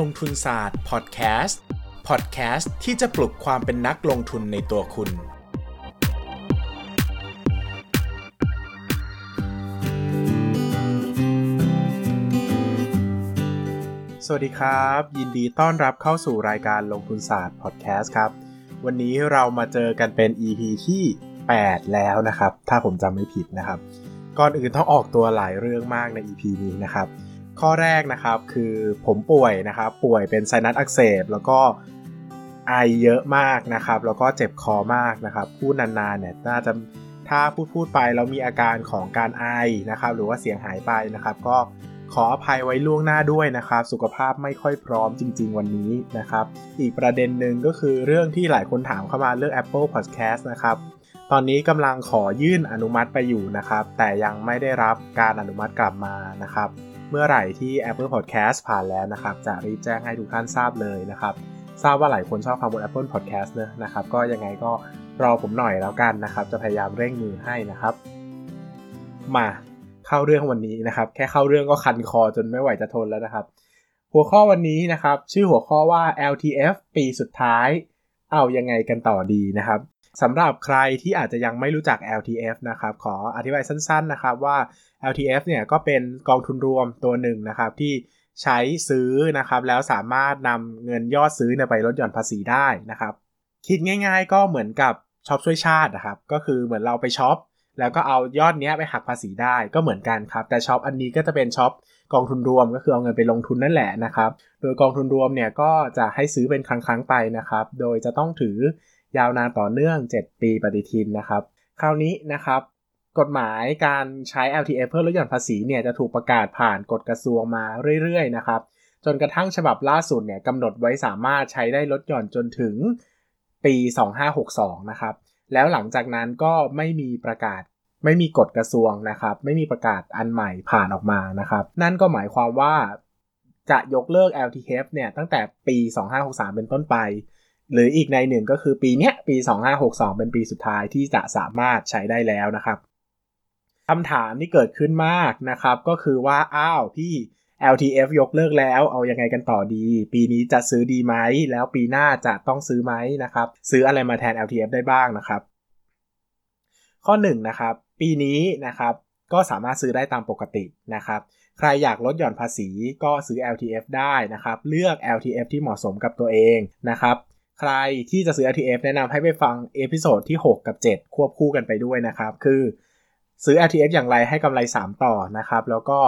ลงทุนศาสตร์พอดแคสต์พอดแคสต์ที่จะปลุกความเป็นนักลงทุนในตัวคุณ สวัสดีครับ ยินดีต้อนรับเข้าสู่รายการลงทุนศาสตร์พอดแคสต์ครับ วันนี้เรามาเจอกันเป็น EP ที่ 8 แล้วนะครับ ถ้าผมจำไม่ผิดนะครับ ก่อนอื่นต้องออกตัวหลายเรื่องมากใน EP นี้นะครับ ข้อแรกนะครับคือผมป่วยนะครับ ป่วยเป็นไซนัสอักเสบ แล้วก็ไอเยอะมากนะครับ แล้วก็เจ็บคอมากนะครับ พูดนานๆเนี่ยน่าจะถ้าพูดพูดไปแล้วมีอาการของการไอนะครับ หรือว่าเสียงหายไปนะครับ ก็ขออภัยไว้ล่วงหน้าด้วยนะครับ สุขภาพไม่ค่อยพร้อมจริง ๆ วันนี้นะครับ อีกประเด็นหนึ่งก็คือเรื่องที่หลายคนถามเข้ามาเรื่อง Apple Podcast นะครับ ตอนนี้กำลังขอยื่นอนุมัติไปอยู่นะครับ แต่ยังไม่ได้รับการอนุมัติกลับมานะครับ เมื่อไหร่ที่ Apple Podcast ผ่านแล้วนะครับ จะรีบแจ้งให้ทุกท่านทราบเลยนะครับ ทราบว่าหลายคนชอบฟังบน Apple Podcast เนอะนะครับ ก็ยังไงก็รอผมหน่อยแล้วกันนะครับ จะพยายามเร่งมือให้นะครับ มาเข้าเรื่องวันนี้นะครับ แค่เข้าเรื่องก็คันคอจนไม่ไหวจะทนแล้วนะครับ หัวข้อวันนี้นะครับ ชื่อหัวข้อว่า LTF ปีสุดท้าย เอายังไงกันต่อดีนะครับ สำหรับใครที่อาจจะยังไม่รู้จัก LTF นะครับขออธิบายสั้นๆนะครับว่า LTF เนี่ยก็เป็นกองทุนรวมตัวหนึ่งนะครับที่ใช้ซื้อนะครับแล้วสามารถนำเงินยอดซื้อไปลดหย่อนภาษีได้นะครับคิดง่าย ๆ ก็เหมือนกับช็อปช่วยชาตินะครับก็คือเหมือนเราไปช็อปแล้วก็เอายอดเนี้ยไปหักภาษีได้ก็เหมือนกันครับแต่ช็อปอันนี้ก็จะเป็นช็อปกองทุนรวมก็คือเอาเงินไปลงทุนนั่นแหละนะครับ โดยกองทุนรวมเนี่ยก็จะให้ซื้อเป็นครั้งๆไปนะครับ โดยจะต้องถือ ยาวนานต่อเนื่อง 7 ปีปฏิทินนะครับ คราวนี้นะครับกฎหมายการใช้ LTF เพื่อลดหย่อนภาษีเนี่ยจะถูกประกาศผ่านกฎกระทรวงมาเรื่อยๆนะครับจนกระทั่งฉบับล่าสุดเนี่ยกำหนดไว้สามารถใช้ได้ลดหย่อนจนถึงปี 2562 นะครับ แล้วหลังจากนั้นก็ไม่มีประกาศไม่มีกฎกระทรวงนะครับ ไม่มีประกาศอันใหม่ผ่านออกมานะครับ นั่นก็หมายความว่าจะยกเลิก LTF เนี่ยตั้งแต่ปี 2563 เป็นต้นไป หรืออีกในหนึ่งก็คือปีนี้ยปี 2562 เป็นปีสุดท้ายที่จะสามารถใช้ได้แล้วนะครับคำถามที่เกิดขึ้นมากนะครับ ก็คือว่าอ้าวพี่ LTF ยกเลิกแล้วเอายังไงกันต่อดี ปีนี้จะซื้อดีไหม แล้วปีหน้าจะต้องซื้อไหมนะครับ ซื้ออะไรมาแทน LTF ได้บ้างนะครับ ข้อ1นนะครับ ปีนี้นะครับก็สามารถซื้อได้ตามปกตินะครับ ใครอยากลดหย่อนภาษีก็ซื้อ LTF ได้นะครับ เลือก LTF ที่เหมาะสมกับตัวเองนะครับ ใครที่จะซื้อ LTF แนะนำให้ไปฟัง episode ที่ 6 กับ 7 ควบคู่กันไปด้วยนะครับ คือซื้อ LTF อย่างไรให้กำไร 3 ต่อนะครับ แล้วก็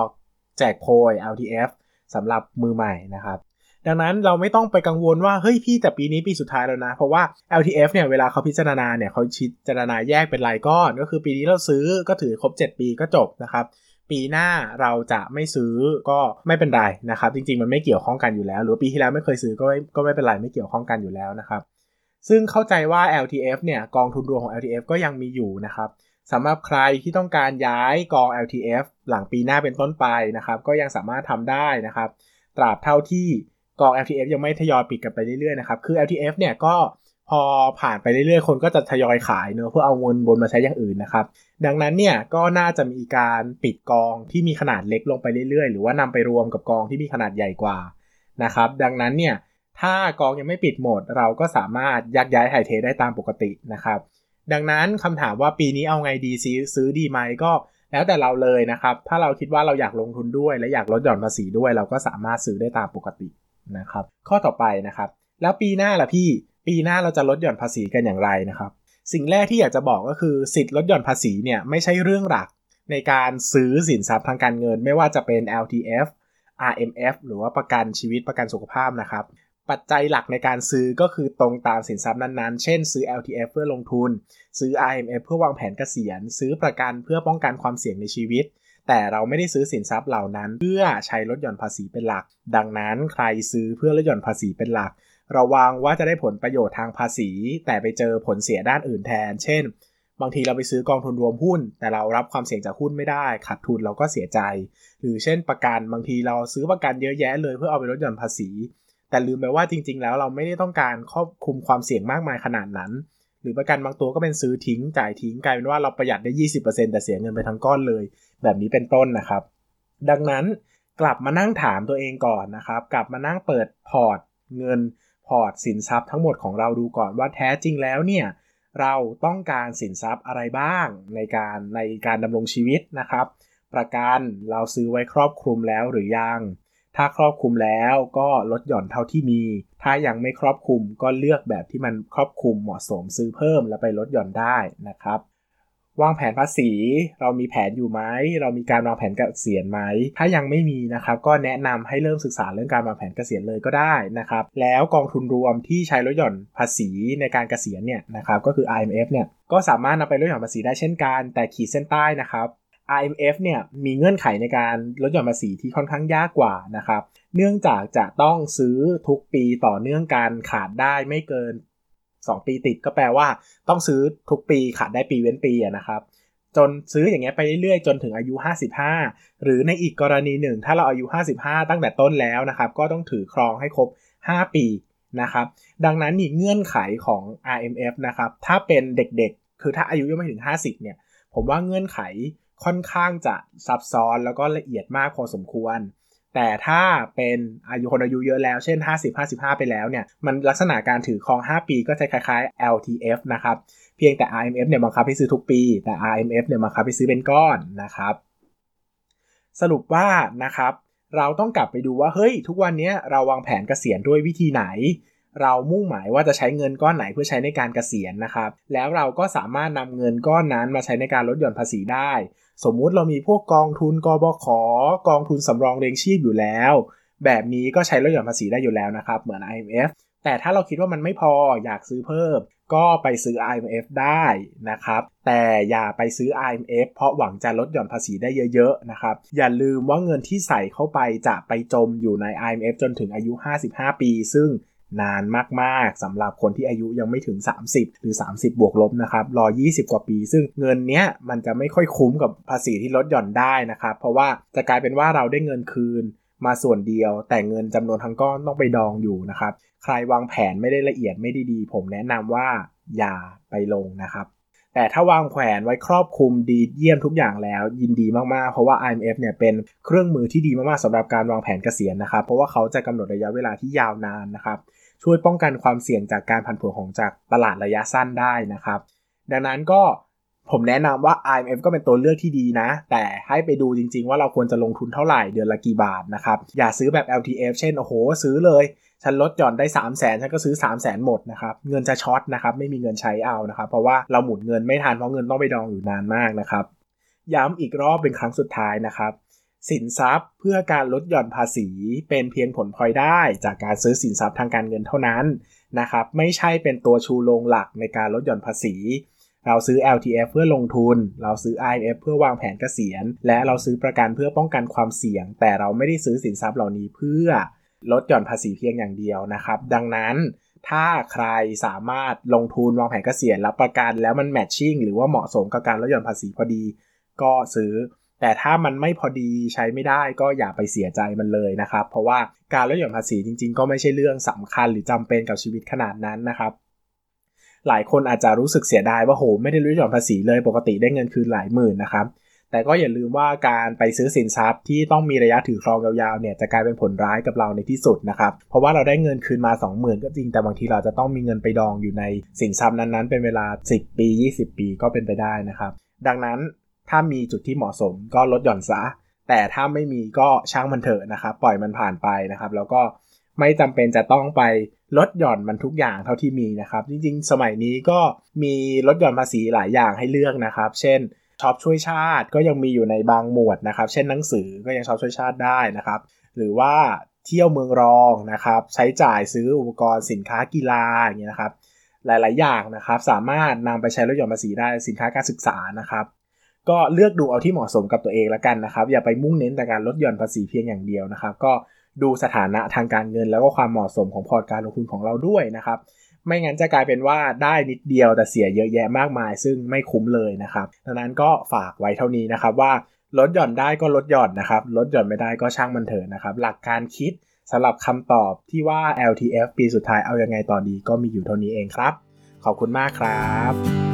แจกโพย LTF สำหรับมือใหม่นะครับ ดังนั้นเราไม่ต้องไปกังวลว่าเฮ้ยพี่แต่ปีนี้ปีสุดท้ายแล้วนะ เพราะว่า LTF เนี่ยเวลาเขาพิจารณาเนี่ยเขาพิจารณาแยกเป็นรายก้อน ก็คือปีนี้เราซื้อก็ถือครบ 7 ปีก็จบนะครับ ปีหน้าเราจะไม่ซื้อก็ไม่เป็นไรนะครับ จริง ๆ มันไม่เกี่ยวข้องกันอยู่แล้ว หรือปีที่แล้วไม่เคยซื้อก็ไม่ก็ไม่เป็นไรไม่เกี่ยวข้องกันอยู่แล้วนะครับ ซึ่งเข้าใจว่า LTF เนี่ยกองทุนรวมของ LTF ก็ยังมีอยู่นะครับสำหรับใครที่ต้องการย้ายกอง LTF หลังปีหน้าเป็นต้นไปนะครับ ก็ยังสามารถทำได้นะครับ ตราบเท่าที่กอง LTF ยังไม่ทยอยปิดกันไปเรื่อยๆนะครับ คือ LTF เนี่ยก็ พอผ่านไปเรื่อยๆ คนก็จะทยอยขายเนอะเพื่อเอาเงินบนมาใช้อย่างอื่นนะครับ ดังนั้นเนี่ยก็น่าจะมีการปิดกองที่มีขนาดเล็กลงไปเรื่อยๆ หรือว่านำไปรวมกับกองที่มีขนาดใหญ่กว่านะครับ ดังนั้นเนี่ยถ้ากองยังไม่ปิดหมด เราก็สามารถยักย้ายถ่ายเทได้ตามปกตินะครับ ดังนั้นคำถามว่าปีนี้เอาไงดีซื้อซื้อดีไหมก็แล้วแต่เราเลยนะครับ ถ้าเราคิดว่าเราอยากลงทุนด้วยและอยากลดหย่อนภาษีด้วย เราก็สามารถซื้อได้ตามปกตินะครับ ข้อต่อไปนะครับ แล้วปีหน้าล่ะพี่ ปีหน้าเราจะลดหย่อนภาษีกันอย่างไรนะครับ สิ่งแรกที่อยากจะบอกก็คือสิทธิ์ลดหย่อนภาษีเนี่ยไม่ใช่เรื่องหลักในการซื้อสินทรัพย์ทางการเงิน ไม่ว่าจะเป็น LTF RMF หรือว่าประกันชีวิตประกันสุขภาพนะครับ ปัจจัยหลักในการซื้อก็คือตรงตามสินทรัพย์นั้นๆ เช่น ซื้อ LTF เพื่อลงทุน ซื้อ RMF เพื่อวางแผนเกษียณ ซื้อประกันเพื่อป้องกันความเสี่ยงในชีวิต แต่เราไม่ได้ซื้อสินทรัพย์เหล่านั้น เพื่อใช้ลดหย่อนภาษีเป็นหลัก ดังนั้นใครซื้อเพื่อลดหย่อนภาษีเป็นหลัก ระวังว่าจะได้ผลประโยชน์ทางภาษี แต่ไปเจอผลเสียด้านอื่นแทน เช่น บางทีเราไปซื้อกองทุนรวมหุ้น แต่เรารับความเสี่ยงจากหุ้นไม่ได้ขาดทุนเราก็เสียใจ หรือเช่นประกันบางทีเราซื้อประกันเยอะแยะเลยเพื่อเอาไปลดหย่อนภาษี แต่ลืมไปว่าจริง ๆ แล้วเราไม่ได้ต้องการครอบคลุมความเสี่ยงมากมายขนาดนั้น หรือประกันบางตัวก็เป็นซื้อทิ้งจ่ายทิ้งกลายเป็นว่าเราประหยัดได้ 20%แต่เสียเงินไปทั้งก้อนเลย แบบนี้เป็นต้นนะครับ ดังนั้นกลับมานั่งถามตัวเองก่อนนะครับ กลับมานั่งเปิดพอร์ต เงินพอร์ตสินทรัพย์ทั้งหมดของเราดูก่อนว่าแท้จริงแล้วเนี่ยเราต้องการสินทรัพย์อะไรบ้างในการในการดำรงชีวิตนะครับ ประกันเราซื้อไว้ครอบคลุมแล้วหรือยัง ถ้าครอบคลุมแล้วก็ลดหย่อนเท่าที่มี ถ้ายังไม่ครอบคลุมก็เลือกแบบที่มันครอบคลุมเหมาะสมซื้อเพิ่มแล้วไปลดหย่อนได้นะครับ วางแผนภาษี เรามีแผนอยู่ไหมเรามีการวางแผนเกษียณไหมถ้ายังไม่มีนะครับก็แนะนำให้เริ่มศึกษาเรื่องการวางแผนเกษียณเลยก็ได้นะครับแล้วกองทุนรวมที่ใช้ลดหย่อนภาษีในการเกษียณเนี่ยนะครับก็คือ IMF เนี่ยก็สามารถนำไปลดหย่อนภาษีได้เช่นกัน แต่ขีดเส้นใต้นะครับ IMF เนี่ยมีเงื่อนไขในการลดหย่อนภาษีที่ค่อนข้างยากกว่านะครับ เนื่องจากจะต้องซื้อทุกปีต่อเนื่องกันขาดได้ไม่เกิน 2 ปีติดก็แปลว่าต้องซื้อทุกปีขาดได้ปีเว้นปีนะครับ จนซื้ออย่างเงี้ยไปเรื่อยๆ จนถึงอายุ 55 หรือในอีกกรณีหนึ่ง ถ้าเราอายุ 55 ตั้งแต่ต้นแล้วนะครับ ก็ต้องถือครองให้ครบ 5 ปีนะครับ ดังนั้นนี่เงื่อนไขของ RMF นะครับ ถ้าเป็นเด็กๆ คือถ้าอายุยังไม่ถึง 50 เนี่ย ผมว่าเงื่อนไขค่อนข้างจะซับซ้อนแล้วก็ละเอียดมากพอสมควร แต่ถ้าเป็นอายุคนอายุเยอะแล้วเช่น 50-55 ไปแล้วเนี่ยมันลักษณะการถือครอง 5 ปีก็จะคล้ายๆ LTF นะครับเพียงแต่ RMF เนี่ยบังคับให้ซื้อทุกปี แต่ RMF เนี่ยบังคับให้ซื้อเป็นก้อนนะครับสรุปว่านะครับเราต้องกลับไปดูว่าเฮ้ยทุกวันนี้เราวางแผนเกษียณด้วยวิธีไหน เรามุ่งหมายว่าจะใช้เงินก้อนไหนเพื่อใช้ในการเกษียณนะครับ แล้วเราก็สามารถนำเงินก้อนนั้นมาใช้ในการลดหย่อนภาษีได้ สมมุติเรามีพวกกองทุนกบขกองทุนสำรองเลี้ยงชีพอยู่แล้ว แบบนี้ก็ใช้ลดหย่อนภาษีได้อยู่แล้วนะครับ เหมือน IMF แต่ถ้าเราคิดว่ามันไม่พออยากซื้อเพิ่ม ก็ไปซื้อ IMF ได้นะครับ แต่อย่าไปซื้อ IMF เพราะหวังจะลดหย่อนภาษีได้เยอะๆนะครับ อย่าลืมว่าเงินที่ใส่เข้าไปจะไปจมอยู่ใน IMF จนถึงอายุ 55 ปี ซึ่ง นานมากๆสำหรับคนที่อายุยังไม่ถึง 30 หรือ 30 บวกลบนะครับรอ 20 กว่าปี ซึ่งเงินเนี้ยมันจะไม่ค่อยคุ้มกับภาษีที่ลดหย่อนได้นะครับ เพราะว่าจะกลายเป็นว่าเราได้เงินคืนมาส่วนเดียว แต่เงินจำนวนทั้งก้อนต้องไปดองอยู่นะครับ ใครวางแผนไม่ได้ละเอียดไม่ได้ดี ผมแนะนำว่าอย่าไปลงนะครับแต่ถ้าวางแผนไว้ครอบคลุมดีเยี่ยมทุกอย่างแล้ว ยินดีมากๆ เพราะว่า IMF เนี่ยเป็นเครื่องมือที่ดีมากๆสำหรับการวางแผนเกษียณนะครับ เพราะว่าเขาจะกำหนดระยะเวลาที่ยาวนานนะครับ ช่วยป้องกันความเสี่ยงจากการผันผวนของจากตลาดระยะสั้นได้นะครับ ดังนั้นก็ผมแนะนำว่า IMF ก็เป็นตัวเลือกที่ดีนะ แต่ให้ไปดูจริงๆ ว่าเราควรจะลงทุนเท่าไหร่เดือนละกี่บาทนะครับ อย่าซื้อแบบ LTF เช่น โอ้โห ซื้อเลย ฉันลดหย่อนได้ 3 0 0แสนฉันก็ซื้อ 3 0 0แสนหมดนะครับ เงินจะช็อตนะครับ ไม่มีเงินใช้เอานะครับ เพราะว่าเราหมุนเงินไม่ทันเพราะเงินต้องไปดองอยู่นานมากนะครับ ย้ำอีกรอบเป็นครั้งสุดท้ายนะครับ สินทรัพย์เพื่อการลดหย่อนภาษีเป็นเพียงผลพลอยได้จากการซื้อสินทรัพย์ทางการเงินเท่านั้นนะครับไม่ใช่เป็นตัวชูโรงหลักในการลดหย่อนภาษี เราซื้อ LTF เพื่อลงทุน เราซื้อ IF เพื่อวางแผนเกษียณ และเราซื้อประกันเพื่อป้องกันความเสี่ยง แต่เราไม่ได้ซื้อสินทรัพย์เหล่านี้เพื่อลดหย่อนภาษีเพียงอย่างเดียวนะครับ ดังนั้นถ้าใครสามารถลงทุนวางแผนเกษียณรับประกันแล้วมันแมทชิ่งหรือว่าเหมาะสมกับการลดหย่อนภาษีพอดี ก็ซื้อ แต่ถ้ามันไม่พอดีใช้ไม่ได้ก็อย่าไปเสียใจมันเลยนะครับ เพราะว่าการลดหย่อนภาษีจริง ๆ ก็ไม่ใช่เรื่องสำคัญหรือจำเป็นกับชีวิตขนาดนั้นนะครับ หลายคนอาจจะรู้สึกเสียดายว่าโหไม่ได้ลดหย่อนภาษีเลยปกติได้เงินคืนหลายหมื่นนะครับแต่ก็อย่าลืมว่าการไปซื้อสินทรัพย์ที่ต้องมีระยะถือครองยาวๆเนี่ยจะกลายเป็นผลร้ายกับเราในที่สุดนะครับ เพราะว่าเราได้เงินคืนมา 20,000 ก็จริง แต่บางทีเราจะต้องมีเงินไปดองอยู่ในสินทรัพย์นั้นๆ เป็นเวลา 10 ปี 20 ปีก็เป็นไปได้นะครับ ดังนั้น ถ้ามีจุดที่เหมาะสมก็ลดหย่อนซะ แต่ถ้าไม่มีก็ช่างมันเถอะนะครับปล่อยมันผ่านไปนะครับ แล้วก็ไม่จำเป็นจะต้องไปลดหย่อนมันทุกอย่างเท่าที่มีนะครับ จริงๆ สมัยนี้ก็มีลดหย่อนภาษีหลายอย่างให้เลือกนะครับ เช่นช็อปช่วยชาติก็ยังมีอยู่ในบางหมวดนะครับ เช่นหนังสือก็ยังช็อปช่วยชาติได้นะครับ หรือว่าเที่ยวเมืองรองนะครับ ใช้จ่ายซื้ออุปกรณ์สินค้ากีฬาอย่างเงี้ยนะครับ หลาย ๆ อย่างนะครับ สามารถนำไปใช้ลดหย่อนภาษีได้สินค้าการศึกษานะครับ ก็เลือกดูเอาที่เหมาะสมกับตัวเองล้วกันนะครับ อย่าไปมุ่งเน้นแต่การลดหย่อนภาษีเพียงอย่างเดียวนะครับ ก็ดูสถานะทางการเงิน แล้วก็ความเหมาะสมของพอร์ตการลงทุนของเราด้วยนะครับ ไม่งั้นจะกลายเป็นว่าได้นิดเดียวแต่เสียเยอะแยะมากมาย ซึ่งไม่คุ้มเลยนะครับดังนั้นก็ฝากไว้เท่านี้นะครับว่าลดหย่อนได้ก็ลดหย่อนนะครับ ลดหย่อนไม่ได้ก็ช่างมันเถอะนะครับ หลักการคิดสำหรับคำตอบที่ว่า LTF ปีสุดท้ายเอาอยัางไงต่อดีก็มีอยู่เท่านี้เองครับ ขอบคุณมากครับ